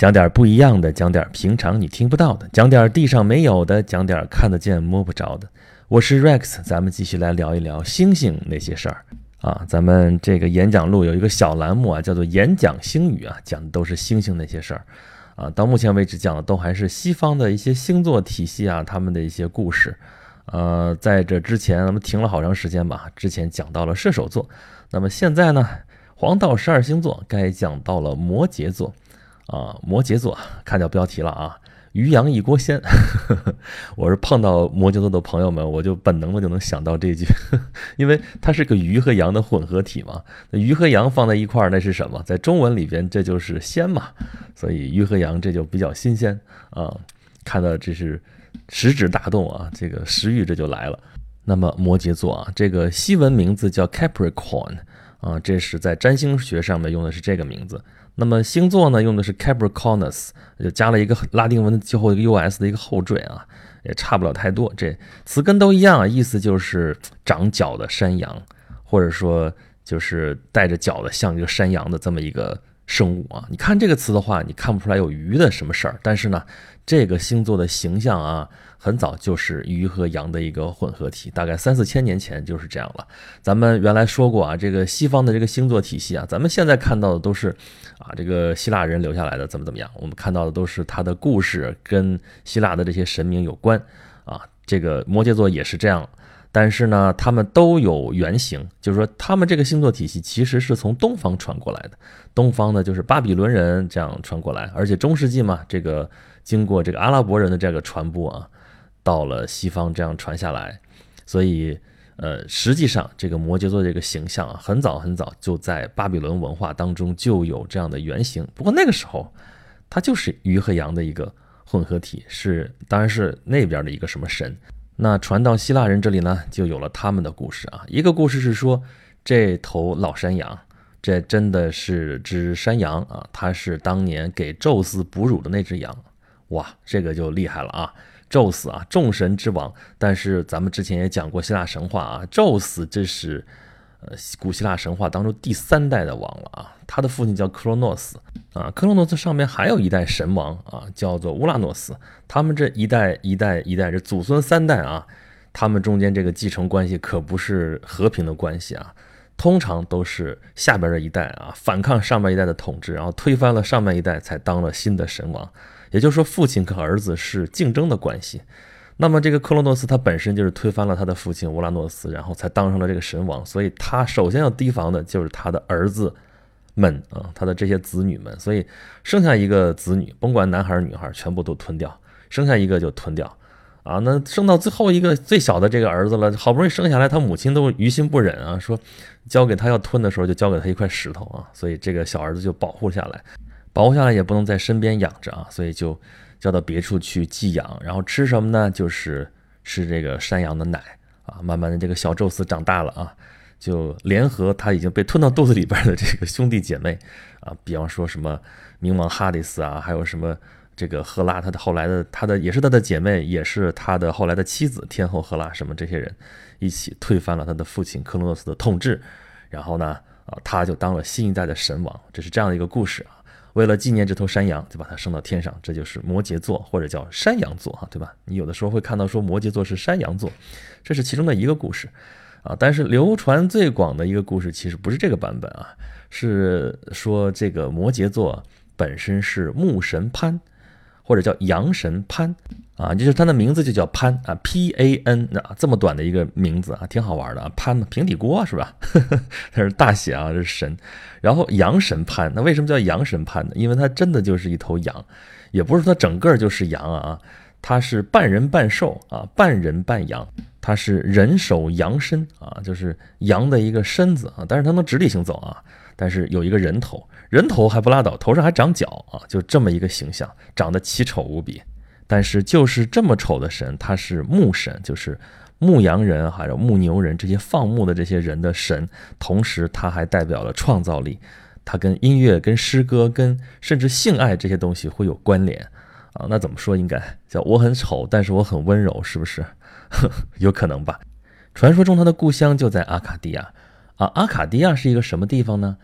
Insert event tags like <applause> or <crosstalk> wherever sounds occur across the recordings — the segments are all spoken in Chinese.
讲点不一样的，讲点平常你听不到的，讲点地上没有的，讲点看得见摸不着的。我是 Rex，咱们继续来聊一聊星星那些事儿啊。咱们这个演讲录有一个小栏目啊，叫做“演讲星语”啊，讲的都是星星那些事儿啊。到目前为止讲的都还是西方的一些星座体系啊，他们的一些故事。呃，在这之前咱们停了好长时间吧，之前讲到了射手座，那么现在呢，黄道十二星座该讲到了摩羯座。啊，摩羯座，看掉标题了啊！鱼羊一锅鲜，<laughs> 我是碰到摩羯座的朋友们，我就本能的就能想到这句，<laughs> 因为它是个鱼和羊的混合体嘛。那鱼和羊放在一块儿，那是什么？在中文里边，这就是鲜嘛。所以鱼和羊这就比较新鲜啊。看到这是食指大动啊，这个食欲这就来了。那么摩羯座啊，这个西文名字叫 Capricorn 啊，这是在占星学上面用的是这个名字。那么星座呢，用的是 Capricornus，就加了一个拉丁文的最后一个 US 的一个后缀啊，也差不了太多。这词根都一样啊，意思就是长角的山羊，或者说就是带着角的像一个山羊的这么一个生物啊。你看这个词的话，你看不出来有鱼的什么事儿，但是呢，这个星座的形象啊。很早就是鱼和羊的一个混合体，大概三四千年前就是这样了。咱们原来说过啊，这个西方的这个星座体系啊，咱们现在看到的都是啊，这个希腊人留下来的怎么怎么样，我们看到的都是他的故事跟希腊的这些神明有关啊。这个摩羯座也是这样，但是呢，他们都有原型，就是说他们这个星座体系其实是从东方传过来的。东方呢，就是巴比伦人这样传过来，而且中世纪嘛，这个经过这个阿拉伯人的这个传播啊。到了西方这样传下来，所以呃，实际上这个摩羯座这个形象啊，很早很早就在巴比伦文化当中就有这样的原型。不过那个时候，它就是鱼和羊的一个混合体，是当然是那边的一个什么神。那传到希腊人这里呢，就有了他们的故事啊。一个故事是说，这头老山羊，这真的是只山羊啊，它是当年给宙斯哺乳的那只羊。哇，这个就厉害了啊！宙斯啊，众神之王。但是咱们之前也讲过希腊神话啊，宙斯这是呃古希腊神话当中第三代的王了啊。他的父亲叫克罗诺斯啊，克罗诺斯上面还有一代神王啊，叫做乌拉诺斯。他们这一代一代一代这祖孙三代啊，他们中间这个继承关系可不是和平的关系啊，通常都是下边的一代啊反抗上面一代的统治，然后推翻了上面一代，才当了新的神王。也就是说，父亲和儿子是竞争的关系。那么，这个克罗诺斯他本身就是推翻了他的父亲乌拉诺斯，然后才当上了这个神王。所以，他首先要提防的就是他的儿子们啊，他的这些子女们。所以，生下一个子女，甭管男孩女孩，全部都吞掉；生下一个就吞掉。啊，那生到最后一个最小的这个儿子了，好不容易生下来，他母亲都于心不忍啊，说交给他要吞的时候，就交给他一块石头啊。所以，这个小儿子就保护下来。保护下来也不能在身边养着啊，所以就叫到别处去寄养。然后吃什么呢？就是吃这个山羊的奶啊。慢慢的，这个小宙斯长大了啊，就联合他已经被吞到肚子里边的这个兄弟姐妹啊，比方说什么冥王哈迪斯啊，还有什么这个赫拉，他的后来的他的也是他的姐妹，也是他的后来的妻子天后赫拉，什么这些人一起推翻了他的父亲克罗诺斯的统治。然后呢，啊，他就当了新一代的神王。这是这样的一个故事啊。为了纪念这头山羊，就把它升到天上，这就是摩羯座或者叫山羊座，哈，对吧？你有的时候会看到说摩羯座是山羊座，这是其中的一个故事，啊，但是流传最广的一个故事其实不是这个版本啊，是说这个摩羯座本身是木神潘，或者叫阳神潘。啊，就是他的名字就叫潘啊，P A N，啊这么短的一个名字啊，挺好玩的啊，潘平底锅是吧？<laughs> 他是大写啊，这是神。然后羊神潘，那为什么叫羊神潘呢？因为它真的就是一头羊，也不是说它整个就是羊啊，它是半人半兽啊，半人半羊，它是人手羊身啊，就是羊的一个身子啊，但是它能直立行走啊，但是有一个人头，人头还不拉倒，头上还长角啊，就这么一个形象，长得奇丑无比。但是就是这么丑的神，他是牧神，就是牧羊人还有牧牛人这些放牧的这些人的神，同时他还代表了创造力，他跟音乐、跟诗歌、跟甚至性爱这些东西会有关联啊。那怎么说？应该叫我很丑，但是我很温柔，是不是？<laughs> 有可能吧。传说中他的故乡就在阿卡迪亚啊。阿卡迪亚是一个什么地方呢？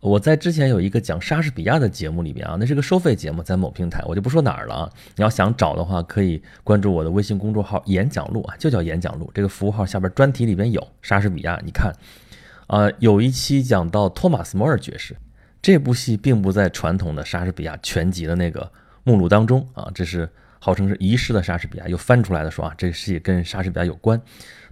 我在之前有一个讲莎士比亚的节目里边啊，那是个收费节目，在某平台，我就不说哪儿了啊。你要想找的话，可以关注我的微信公众号“演讲录”啊，就叫演讲录。这个服务号下边专题里边有莎士比亚，你看，啊，有一期讲到托马斯·摩尔爵士，这部戏并不在传统的莎士比亚全集的那个目录当中啊，这是号称是遗失的莎士比亚，又翻出来的说啊，这个戏跟莎士比亚有关。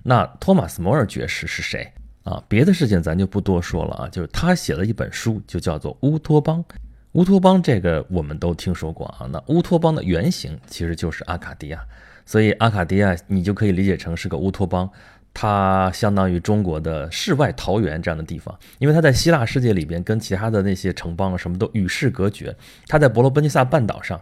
那托马斯·摩尔爵士是谁？啊，别的事情咱就不多说了啊，就是他写了一本书，就叫做《乌托邦》。乌托邦这个我们都听说过啊。那乌托邦的原型其实就是阿卡迪亚，所以阿卡迪亚你就可以理解成是个乌托邦，它相当于中国的世外桃源这样的地方，因为它在希腊世界里边跟其他的那些城邦啊什么都与世隔绝。它在伯罗奔尼撒半岛上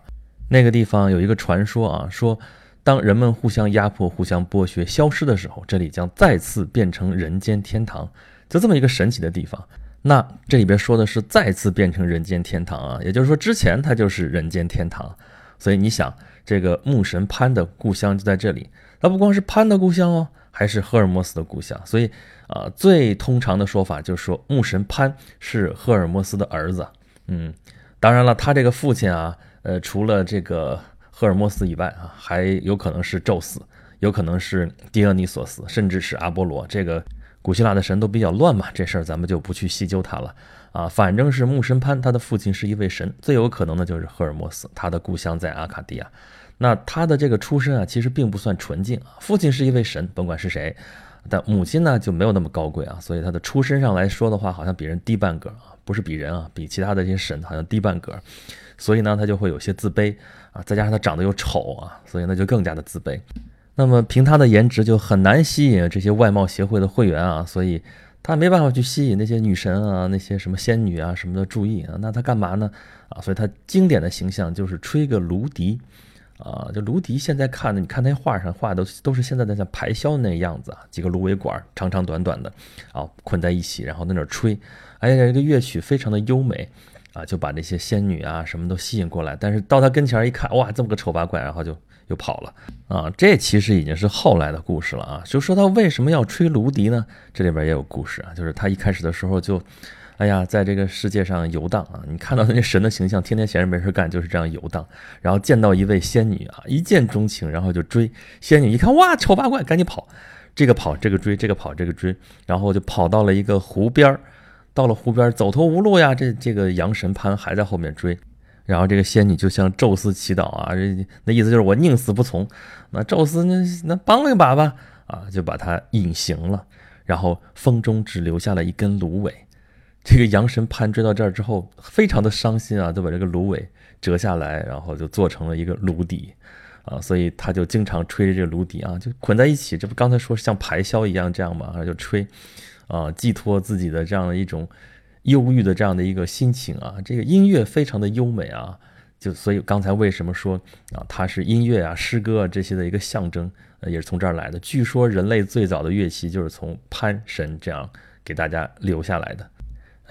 那个地方有一个传说啊，说。当人们互相压迫、互相剥削消失的时候，这里将再次变成人间天堂，就这么一个神奇的地方。那这里边说的是再次变成人间天堂啊，也就是说之前它就是人间天堂。所以你想，这个牧神潘的故乡就在这里，它不光是潘的故乡哦，还是赫尔墨斯的故乡。所以啊，最通常的说法就是说牧神潘是赫尔墨斯的儿子。嗯，当然了，他这个父亲啊，呃，除了这个。赫尔墨斯以外啊，还有可能是宙斯，有可能是狄俄尼索斯，甚至是阿波罗。这个古希腊的神都比较乱嘛，这事儿咱们就不去细究它了啊。反正是牧神潘，他的父亲是一位神，最有可能的就是赫尔墨斯，他的故乡在阿卡迪亚。那他的这个出身啊，其实并不算纯净啊。父亲是一位神，甭管是谁，但母亲呢就没有那么高贵啊，所以他的出身上来说的话，好像比人低半格啊，不是比人啊，比其他的这些神好像低半格。所以呢，他就会有些自卑啊，再加上他长得又丑啊，所以那就更加的自卑。那么凭他的颜值就很难吸引这些外貌协会的会员啊，所以他没办法去吸引那些女神啊、那些什么仙女啊什么的注意啊。那他干嘛呢？啊，所以他经典的形象就是吹个芦笛啊，就芦笛现在看的，你看那画上画都都是现在的像排箫那样子啊，几个芦苇管长长短短的啊捆在一起，然后在那吹，哎呀，这个乐曲非常的优美。啊，就把那些仙女啊什么都吸引过来，但是到他跟前一看，哇，这么个丑八怪，然后就又跑了啊。这其实已经是后来的故事了啊。就说他为什么要吹芦笛呢？这里边也有故事啊，就是他一开始的时候就，哎呀，在这个世界上游荡啊。你看到那神的形象，天天闲着没事干，就是这样游荡。然后见到一位仙女啊，一见钟情，然后就追。仙女一看，哇，丑八怪，赶紧跑，这个跑，这个追，这个跑，这个追，然后就跑到了一个湖边儿。到了湖边，走投无路呀，这这个阳神潘还在后面追，然后这个仙女就向宙斯祈祷啊，这那意思就是我宁死不从。那宙斯那那帮了一把吧，啊，就把他隐形了，然后风中只留下了一根芦苇。这个阳神潘追到这儿之后，非常的伤心啊，就把这个芦苇折下来，然后就做成了一个芦笛，啊，所以他就经常吹着这个芦笛啊，就捆在一起，这不刚才说像排箫一样这样嘛，就吹。啊，寄托自己的这样的一种忧郁的这样的一个心情啊，这个音乐非常的优美啊，就所以刚才为什么说啊，它是音乐啊、诗歌啊这些的一个象征，也是从这儿来的。据说人类最早的乐器就是从潘神这样给大家留下来的。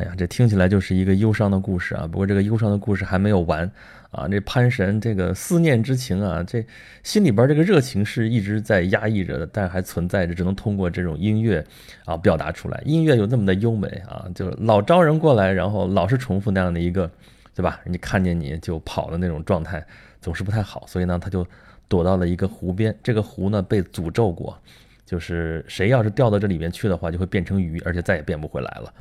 哎呀，这听起来就是一个忧伤的故事啊！不过这个忧伤的故事还没有完啊！这潘神这个思念之情啊，这心里边这个热情是一直在压抑着的，但是还存在着，只能通过这种音乐啊表达出来。音乐有那么的优美啊，就老招人过来，然后老是重复那样的一个，对吧？人家看见你就跑的那种状态，总是不太好。所以呢，他就躲到了一个湖边。这个湖呢被诅咒过，就是谁要是掉到这里面去的话，就会变成鱼，而且再也变不回来了。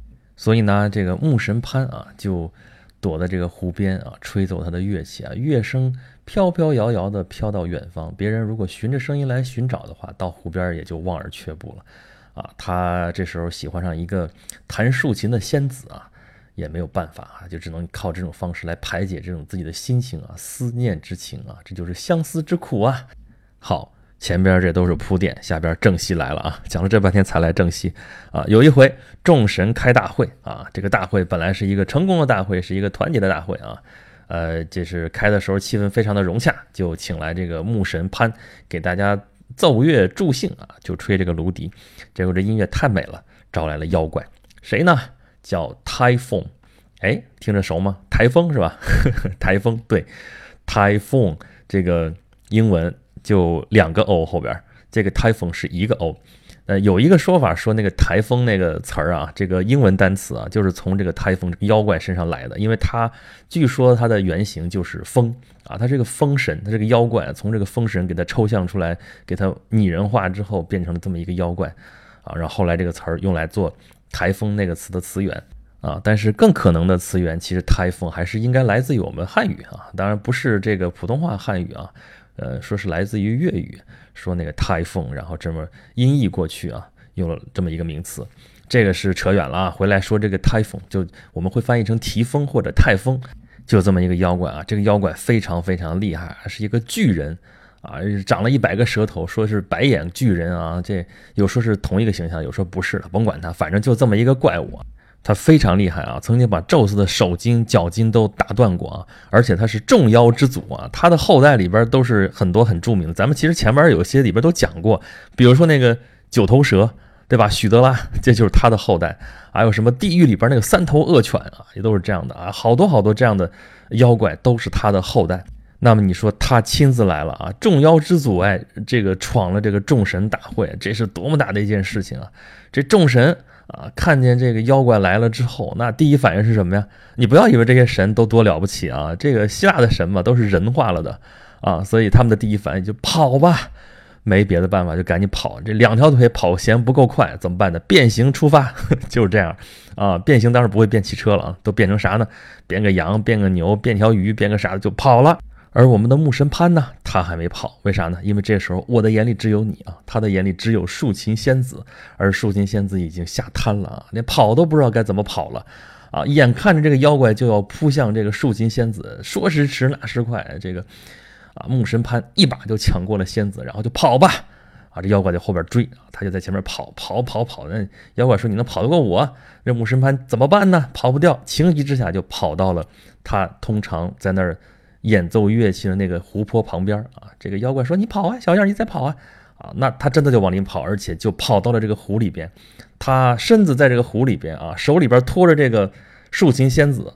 所以呢，这个牧神潘啊，就躲在这个湖边啊，吹奏他的乐器啊，乐声飘飘摇摇的飘到远方。别人如果循着声音来寻找的话，到湖边也就望而却步了。啊，他这时候喜欢上一个弹竖琴的仙子啊，也没有办法啊，就只能靠这种方式来排解这种自己的心情啊，思念之情啊，这就是相思之苦啊。好。前边这都是铺垫，下边正戏来了啊！讲了这半天才来正戏啊！有一回众神开大会啊，这个大会本来是一个成功的大会，是一个团结的大会啊，呃，这是开的时候气氛非常的融洽，就请来这个牧神潘给大家奏乐助兴啊，就吹这个芦笛，结果这音乐太美了，招来了妖怪，谁呢？叫台风，哎，听着熟吗？台风是吧？<laughs> 台风对，台风这个英文。就两个 o 后边，这个 typhoon 是一个 o，呃，有一个说法说那个台风那个词儿啊，这个英文单词啊，就是从这个台风妖怪身上来的，因为它据说它的原型就是风啊，它这个风神，它这个妖怪从这个风神给它抽象出来，给它拟人化之后，变成了这么一个妖怪啊，然后后来这个词儿用来做台风那个词的词源啊，但是更可能的词源其实台风还是应该来自于我们汉语啊，当然不是这个普通话汉语啊。呃，说是来自于粤语，说那个台风，然后这么音译过去啊，用了这么一个名词，这个是扯远了啊。回来说这个台风，就我们会翻译成提风或者泰风，就这么一个妖怪啊。这个妖怪非常非常厉害，是一个巨人啊，长了一百个舌头，说是白眼巨人啊。这有说是同一个形象，有说不是的，甭管他，反正就这么一个怪物啊。他非常厉害啊，曾经把宙斯的手筋脚筋都打断过啊，而且他是众妖之祖啊，他的后代里边都是很多很著名的。咱们其实前边有些里边都讲过，比如说那个九头蛇，对吧？许德拉，<laughs> 这就是他的后代。还有什么地狱里边那个三头恶犬啊，也都是这样的啊，好多好多这样的妖怪都是他的后代。那么你说他亲自来了啊，众妖之祖哎，这个闯了这个众神大会，这是多么大的一件事情啊！这众神。啊，看见这个妖怪来了之后，那第一反应是什么呀？你不要以为这些神都多了不起啊，这个希腊的神嘛，都是人化了的啊，所以他们的第一反应就跑吧，没别的办法，就赶紧跑。这两条腿跑嫌不够快，怎么办呢？变形出发，<laughs> 就是这样啊。变形当然不会变汽车了啊，都变成啥呢？变个羊，变个牛，变条鱼，变个啥的就跑了。而我们的牧神潘呢，他还没跑，为啥呢？因为这时候我的眼里只有你啊，他的眼里只有竖琴仙子，而竖琴仙子已经吓瘫了啊，连跑都不知道该怎么跑了啊！眼看着这个妖怪就要扑向这个竖琴仙子，说时迟那时快，这个啊牧神潘一把就抢过了仙子，然后就跑吧啊！这妖怪在后边追啊，他就在前面跑跑跑跑。那妖怪说：“你能跑得过我？”这牧神潘怎么办呢？跑不掉，情急之下就跑到了他通常在那儿。演奏乐器的那个湖泊旁边啊，这个妖怪说：“你跑啊，小样，你再跑啊！”啊，那他真的就往里跑，而且就跑到了这个湖里边。他身子在这个湖里边啊，手里边托着这个竖琴仙子。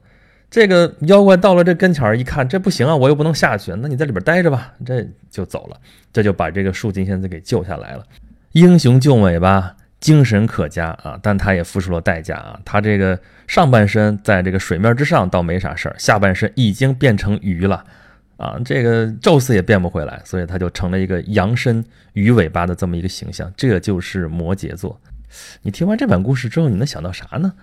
这个妖怪到了这跟前儿一看，这不行啊，我又不能下去，那你在里边待着吧，这就走了。这就把这个竖琴仙子给救下来了。英雄救美吧。精神可嘉啊，但他也付出了代价啊。他这个上半身在这个水面之上倒没啥事儿，下半身已经变成鱼了啊。这个宙斯也变不回来，所以他就成了一个羊身鱼尾巴的这么一个形象。这就是摩羯座。你听完这版故事之后，你能想到啥呢？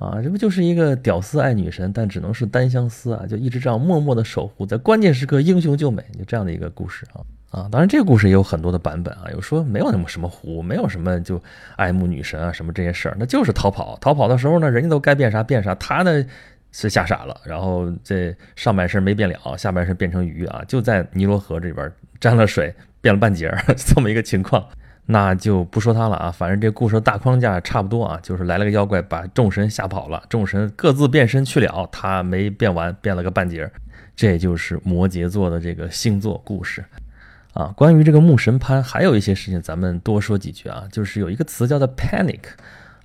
啊，这不就是一个屌丝爱女神，但只能是单相思啊，就一直这样默默的守护，在关键时刻英雄救美，就这样的一个故事啊。啊，当然这个故事也有很多的版本啊，有说没有那么什么湖，没有什么就爱慕女神啊什么这些事儿，那就是逃跑。逃跑的时候呢，人家都该变啥变啥，他呢是吓傻了，然后这上半身没变了，下半身变成鱼啊，就在尼罗河这边沾了水，变了半截儿 <laughs> 这么一个情况，那就不说他了啊。反正这故事的大框架差不多啊，就是来了个妖怪把众神吓跑了，众神各自变身去了，他没变完，变了个半截儿。这就是摩羯座的这个星座故事。啊，关于这个木神潘，还有一些事情，咱们多说几句啊。就是有一个词叫做 panic，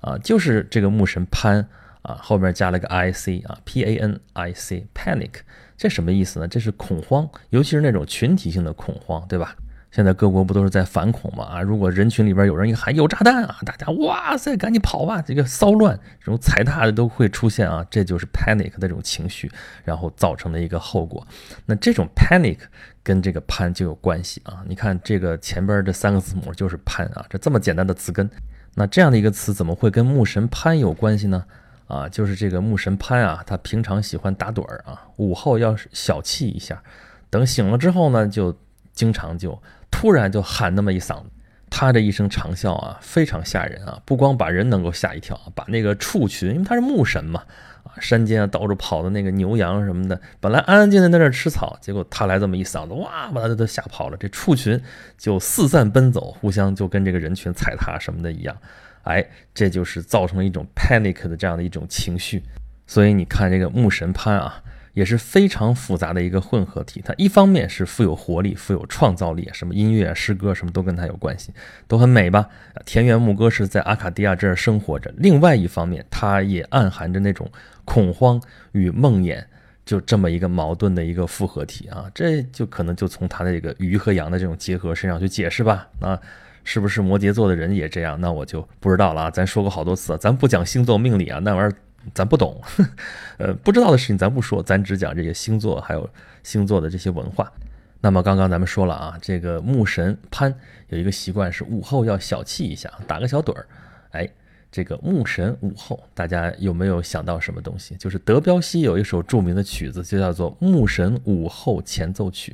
啊，就是这个木神潘啊，后面加了个 i c 啊，p a n i c，panic，这什么意思呢？这是恐慌，尤其是那种群体性的恐慌，对吧？现在各国不都是在反恐吗？啊，如果人群里边有人一喊有炸弹啊，大家哇塞，赶紧跑吧！这个骚乱，这种踩踏的都会出现啊，这就是 panic 的这种情绪，然后造成的一个后果。那这种 panic 跟这个潘就有关系啊。你看这个前边这三个字母就是潘啊，这这么简单的词根，那这样的一个词怎么会跟牧神潘有关系呢？啊，就是这个牧神潘啊，他平常喜欢打盹儿啊，午后要小憩一下，等醒了之后呢，就经常就。突然就喊那么一嗓子，他这一声长啸啊，非常吓人啊！不光把人能够吓一跳，把那个畜群，因为他是牧神嘛，啊，山间啊到处跑的那个牛羊什么的，本来安安静静在那儿吃草，结果他来这么一嗓子，哇，把他都吓跑了。这畜群就四散奔走，互相就跟这个人群踩踏什么的一样，哎，这就是造成了一种 panic 的这样的一种情绪。所以你看这个牧神潘啊。也是非常复杂的一个混合体，它一方面是富有活力、富有创造力，什么音乐、诗歌什么都跟它有关系，都很美吧？田园牧歌是在阿卡迪亚这儿生活着。另外一方面，它也暗含着那种恐慌与梦魇，就这么一个矛盾的一个复合体啊。这就可能就从它的这个鱼和羊的这种结合身上去解释吧。啊，是不是摩羯座的人也这样？那我就不知道了啊。咱说过好多次，咱不讲星座命理啊，那玩意儿咱不懂。<laughs> 呃，不知道的事情咱不说，咱只讲这些星座还有星座的这些文化。那么刚刚咱们说了啊，这个木神潘有一个习惯是午后要小憩一下，打个小盹儿。哎，这个木神午后，大家有没有想到什么东西？就是德彪西有一首著名的曲子，就叫做《木神午后前奏曲》。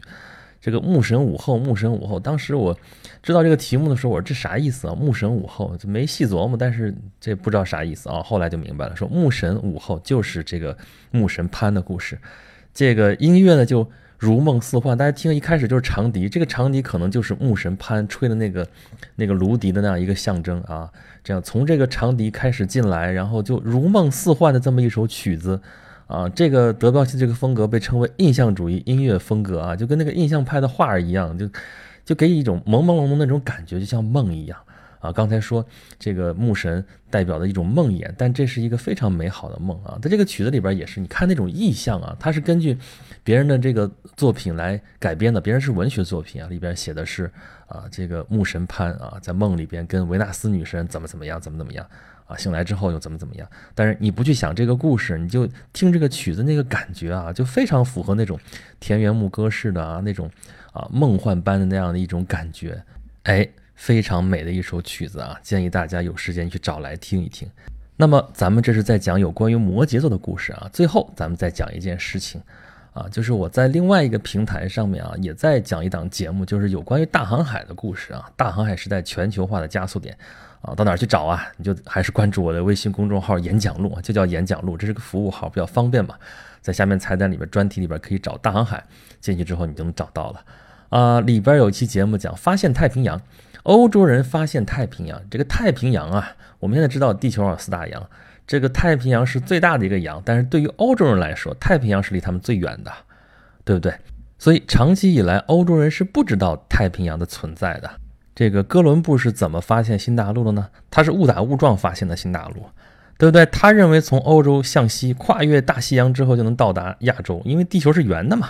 这个木神午后，木神午后，当时我知道这个题目的时候，我说这啥意思啊？木神午后就没细琢磨，但是这不知道啥意思啊。后来就明白了，说木神午后就是这个木神潘的故事。这个音乐呢就。如梦似幻，大家听，一开始就是长笛，这个长笛可能就是牧神潘吹的那个那个芦笛的那样一个象征啊。这样从这个长笛开始进来，然后就如梦似幻的这么一首曲子啊。这个德彪西这个风格被称为印象主义音乐风格啊，就跟那个印象派的画一样，就就给你一种朦朦胧胧那种感觉，就像梦一样。啊，刚才说这个牧神代表的一种梦魇，但这是一个非常美好的梦啊。在这个曲子里边也是，你看那种意象啊，它是根据别人的这个作品来改编的，别人是文学作品啊，里边写的是啊，这个牧神潘啊，在梦里边跟维纳斯女神怎么怎么样，怎么怎么样啊，醒来之后又怎么怎么样。但是你不去想这个故事，你就听这个曲子那个感觉啊，就非常符合那种田园牧歌式的啊那种啊梦幻般的那样的一种感觉，哎。非常美的一首曲子啊，建议大家有时间去找来听一听。那么咱们这是在讲有关于摩羯座的故事啊。最后咱们再讲一件事情啊，就是我在另外一个平台上面啊，也在讲一档节目，就是有关于大航海的故事啊。大航海时代全球化的加速点啊，到哪儿去找啊？你就还是关注我的微信公众号“演讲录”，就叫演讲录，这是个服务号，比较方便嘛。在下面菜单里边专题里边可以找大航海，进去之后你就能找到了啊。里边有一期节目讲发现太平洋。欧洲人发现太平洋，这个太平洋啊，我们现在知道地球上有四大洋，这个太平洋是最大的一个洋，但是对于欧洲人来说，太平洋是离他们最远的，对不对？所以长期以来，欧洲人是不知道太平洋的存在的。这个哥伦布是怎么发现新大陆的呢？他是误打误撞发现的新大陆，对不对？他认为从欧洲向西跨越大西洋之后就能到达亚洲，因为地球是圆的嘛。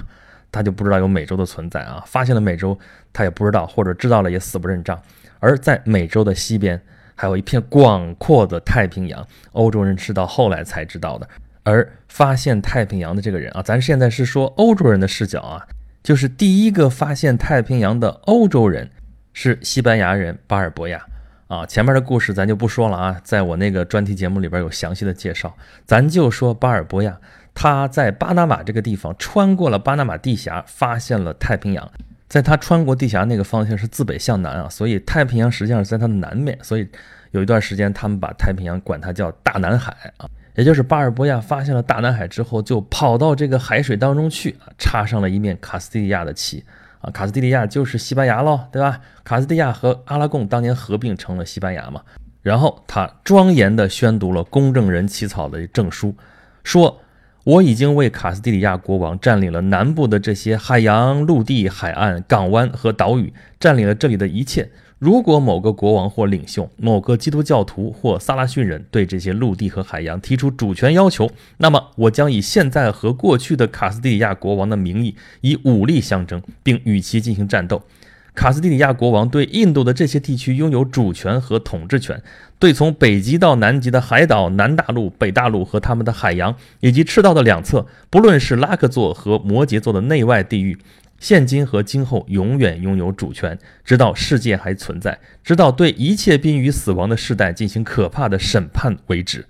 他就不知道有美洲的存在啊，发现了美洲，他也不知道，或者知道了也死不认账。而在美洲的西边，还有一片广阔的太平洋，欧洲人是到后来才知道的。而发现太平洋的这个人啊，咱现在是说欧洲人的视角啊，就是第一个发现太平洋的欧洲人是西班牙人巴尔博亚啊。前面的故事咱就不说了啊，在我那个专题节目里边有详细的介绍，咱就说巴尔博亚。他在巴拿马这个地方穿过了巴拿马地峡，发现了太平洋。在他穿过地峡那个方向是自北向南啊，所以太平洋实际上是在它的南面。所以有一段时间，他们把太平洋管它叫大南海啊。也就是巴尔博亚发现了大南海之后，就跑到这个海水当中去啊，插上了一面卡斯蒂利亚的旗啊。卡斯蒂利亚就是西班牙喽，对吧？卡斯蒂亚和阿拉贡当年合并成了西班牙嘛。然后他庄严地宣读了公证人起草的证书，说。我已经为卡斯蒂利亚国王占领了南部的这些海洋、陆地、海岸、港湾和岛屿，占领了这里的一切。如果某个国王或领袖、某个基督教徒或萨拉逊人对这些陆地和海洋提出主权要求，那么我将以现在和过去的卡斯蒂利亚国王的名义，以武力相争，并与其进行战斗。卡斯蒂利亚国王对印度的这些地区拥有主权和统治权，对从北极到南极的海岛、南大陆、北大陆和他们的海洋，以及赤道的两侧，不论是拉克座和摩羯座的内外地域，现今和今后永远拥有主权，直到世界还存在，直到对一切濒于死亡的世代进行可怕的审判为止。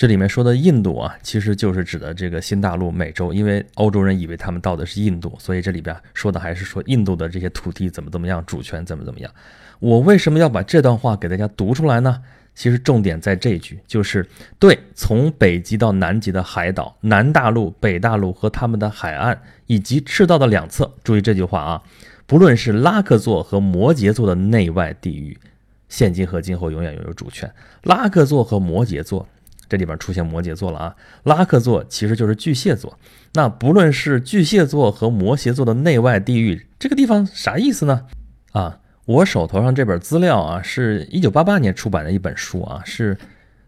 这里面说的印度啊，其实就是指的这个新大陆美洲，因为欧洲人以为他们到的是印度，所以这里边说的还是说印度的这些土地怎么怎么样，主权怎么怎么样。我为什么要把这段话给大家读出来呢？其实重点在这句，就是对从北极到南极的海岛、南大陆、北大陆和他们的海岸以及赤道的两侧，注意这句话啊，不论是拉克座和摩羯座的内外地域，现今和今后永远拥有主权。拉克座和摩羯座。这里边出现摩羯座了啊，拉克座其实就是巨蟹座。那不论是巨蟹座和摩羯座的内外地域，这个地方啥意思呢？啊，我手头上这本资料啊，是一九八八年出版的一本书啊，是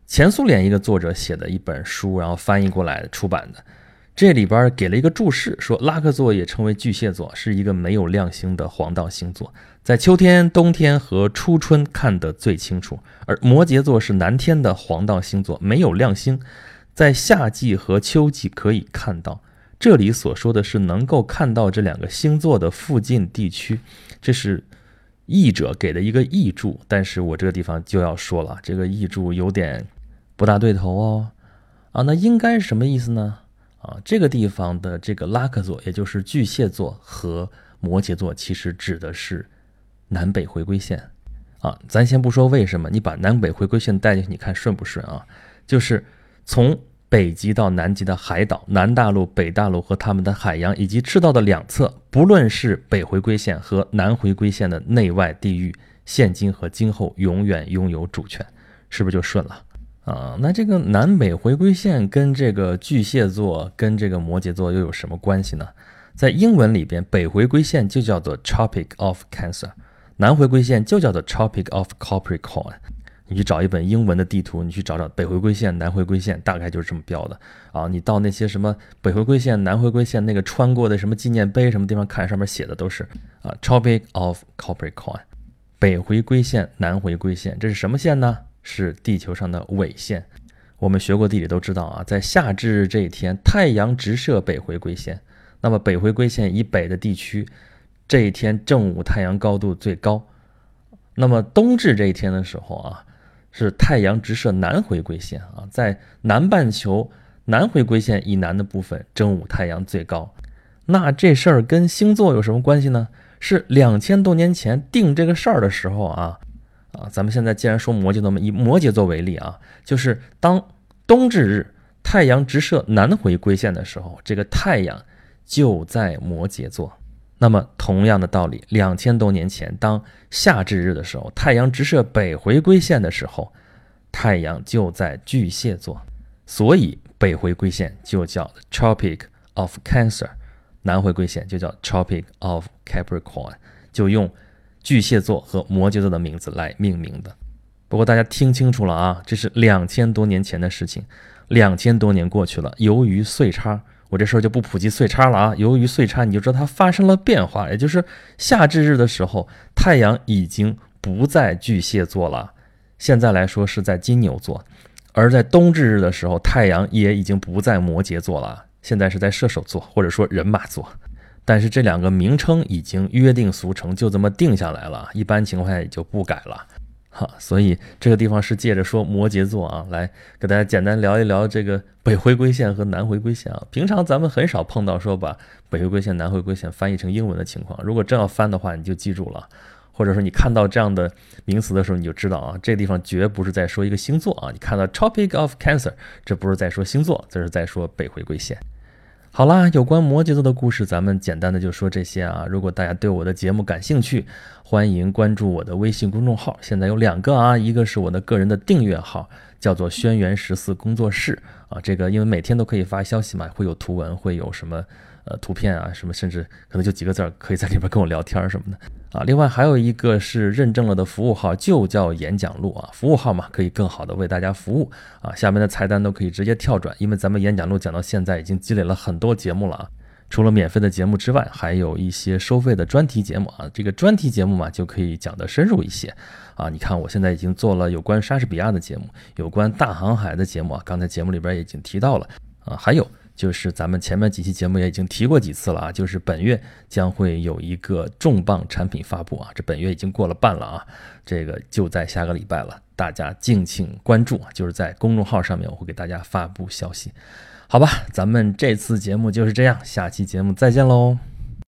前苏联一个作者写的一本书，然后翻译过来出版的。这里边给了一个注释，说拉克座也称为巨蟹座，是一个没有亮星的黄道星座，在秋天、冬天和初春看得最清楚。而摩羯座是南天的黄道星座，没有亮星，在夏季和秋季可以看到。这里所说的是能够看到这两个星座的附近地区，这是译者给的一个译注。但是我这个地方就要说了，这个译注有点不大对头哦。啊，那应该是什么意思呢？啊，这个地方的这个拉克座，也就是巨蟹座和摩羯座，其实指的是南北回归线。啊，咱先不说为什么，你把南北回归线带进去，你看顺不顺啊？就是从。北极到南极的海岛、南大陆、北大陆和它们的海洋以及赤道的两侧，不论是北回归线和南回归线的内外地域，现今和今后永远拥有主权，是不是就顺了啊？那这个南北回归线跟这个巨蟹座跟这个摩羯座又有什么关系呢？在英文里边，北回归线就叫做 Tropic of Cancer，南回归线就叫做 Tropic of Capricorn。你去找一本英文的地图，你去找找北回归线、南回归线，大概就是这么标的啊。你到那些什么北回归线、南回归线那个穿过的什么纪念碑什么地方看，上面写的都是啊，Tropic of Capricorn，北回归线、南回归线，这是什么线呢？是地球上的纬线。我们学过地理都知道啊，在夏至这一天，太阳直射北回归线，那么北回归线以北的地区，这一天正午太阳高度最高。那么冬至这一天的时候啊。是太阳直射南回归线啊，在南半球南回归线以南的部分，正午太阳最高。那这事儿跟星座有什么关系呢？是两千多年前定这个事儿的时候啊啊，咱们现在既然说摩羯座嘛，以摩羯座为例啊，就是当冬至日太阳直射南回归线的时候，这个太阳就在摩羯座。那么，同样的道理，两千多年前，当夏至日的时候，太阳直射北回归线的时候，太阳就在巨蟹座，所以北回归线就叫 Tropic of Cancer，南回归线就叫 Tropic of Capricorn，就用巨蟹座和摩羯座的名字来命名的。不过大家听清楚了啊，这是两千多年前的事情，两千多年过去了，由于岁差。我这时候就不普及岁差了啊！由于岁差，你就知道它发生了变化，也就是夏至日的时候，太阳已经不在巨蟹座了，现在来说是在金牛座；而在冬至日的时候，太阳也已经不在摩羯座了，现在是在射手座或者说人马座。但是这两个名称已经约定俗成，就这么定下来了，一般情况下也就不改了。哈，所以这个地方是借着说摩羯座啊，来给大家简单聊一聊这个北回归线和南回归线啊。平常咱们很少碰到说把北回归线、南回归线翻译成英文的情况。如果真要翻的话，你就记住了，或者说你看到这样的名词的时候，你就知道啊，这个地方绝不是在说一个星座啊。你看到 Topic of Cancer，这不是在说星座，这是在说北回归线。好啦，有关摩羯座的故事，咱们简单的就说这些啊。如果大家对我的节目感兴趣，欢迎关注我的微信公众号，现在有两个啊，一个是我的个人的订阅号，叫做轩辕十四工作室啊。这个因为每天都可以发消息嘛，会有图文，会有什么。呃，图片啊，什么，甚至可能就几个字儿，可以在里边跟我聊天儿什么的啊。另外还有一个是认证了的服务号，就叫演讲录啊。服务号嘛，可以更好的为大家服务啊。下面的菜单都可以直接跳转，因为咱们演讲录讲到现在已经积累了很多节目了啊。除了免费的节目之外，还有一些收费的专题节目啊。这个专题节目嘛，就可以讲得深入一些啊。你看，我现在已经做了有关莎士比亚的节目，有关大航海的节目啊。刚才节目里边已经提到了啊，还有。就是咱们前面几期节目也已经提过几次了啊，就是本月将会有一个重磅产品发布啊，这本月已经过了半了啊，这个就在下个礼拜了，大家敬请关注，就是在公众号上面我会给大家发布消息，好吧，咱们这次节目就是这样，下期节目再见喽。